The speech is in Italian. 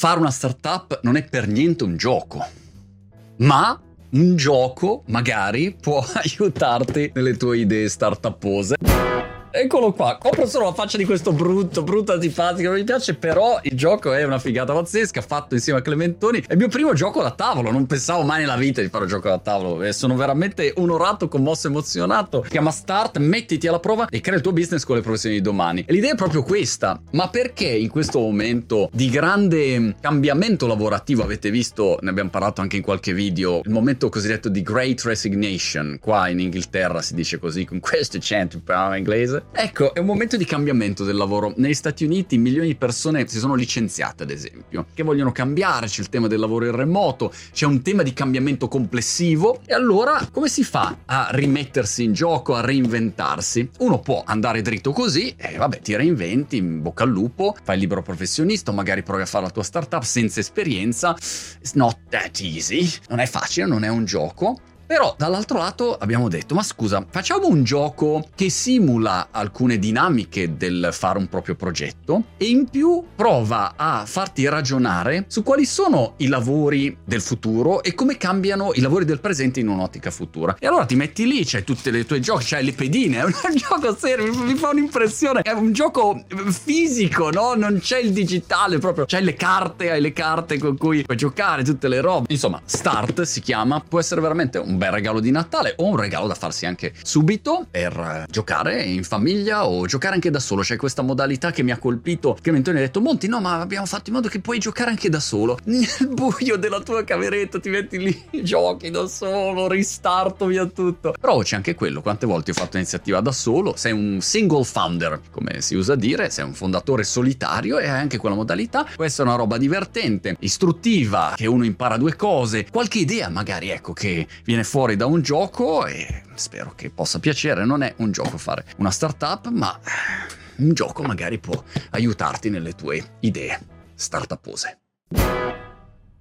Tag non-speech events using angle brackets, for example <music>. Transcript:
fare una startup non è per niente un gioco, ma un gioco magari può <laughs> aiutarti nelle tue idee startupose. Eccolo qua, compro solo la faccia di questo brutto, brutto antipatico, non mi piace, però il gioco è una figata pazzesca, fatto insieme a Clementoni. È il mio primo gioco da tavolo, non pensavo mai nella vita di fare un gioco da tavolo. E sono veramente onorato, commosso, emozionato. Chiama Start, mettiti alla prova e crea il tuo business con le professioni di domani. E l'idea è proprio questa, ma perché in questo momento di grande cambiamento lavorativo, avete visto, ne abbiamo parlato anche in qualche video, il momento cosiddetto di Great Resignation, qua in Inghilterra si dice così, con questo accento inglese, Ecco, è un momento di cambiamento del lavoro. Negli Stati Uniti milioni di persone si sono licenziate, ad esempio, che vogliono cambiare, c'è il tema del lavoro in remoto, c'è un tema di cambiamento complessivo e allora come si fa a rimettersi in gioco, a reinventarsi? Uno può andare dritto così e vabbè, ti reinventi, in bocca al lupo, fai il libero professionista, magari provi a fare la tua startup senza esperienza. It's not that easy. Non è facile, non è un gioco. Però dall'altro lato abbiamo detto, ma scusa, facciamo un gioco che simula alcune dinamiche del fare un proprio progetto e in più prova a farti ragionare su quali sono i lavori del futuro e come cambiano i lavori del presente in un'ottica futura. E allora ti metti lì, c'hai tutte le tue giochi, c'hai le pedine, è un <laughs> gioco serio, mi fa un'impressione, è un gioco fisico, no? Non c'è il digitale proprio, c'hai le carte, hai le carte con cui puoi giocare, tutte le robe. Insomma, Start si chiama, può essere veramente un bel regalo di Natale o un regalo da farsi anche subito per eh, giocare in famiglia o giocare anche da solo. C'è questa modalità che mi ha colpito che Mentoni ha detto Monti no ma abbiamo fatto in modo che puoi giocare anche da solo. <laughs> Nel buio della tua cameretta ti metti lì, <laughs> giochi da solo, ristarto via tutto. Però c'è anche quello, quante volte ho fatto iniziativa da solo, sei un single founder, come si usa dire, sei un fondatore solitario e hai anche quella modalità. Può essere una roba divertente, istruttiva, che uno impara due cose, qualche idea magari ecco che viene fuori da un gioco e spero che possa piacere. Non è un gioco fare una startup, ma un gioco magari può aiutarti nelle tue idee startupose.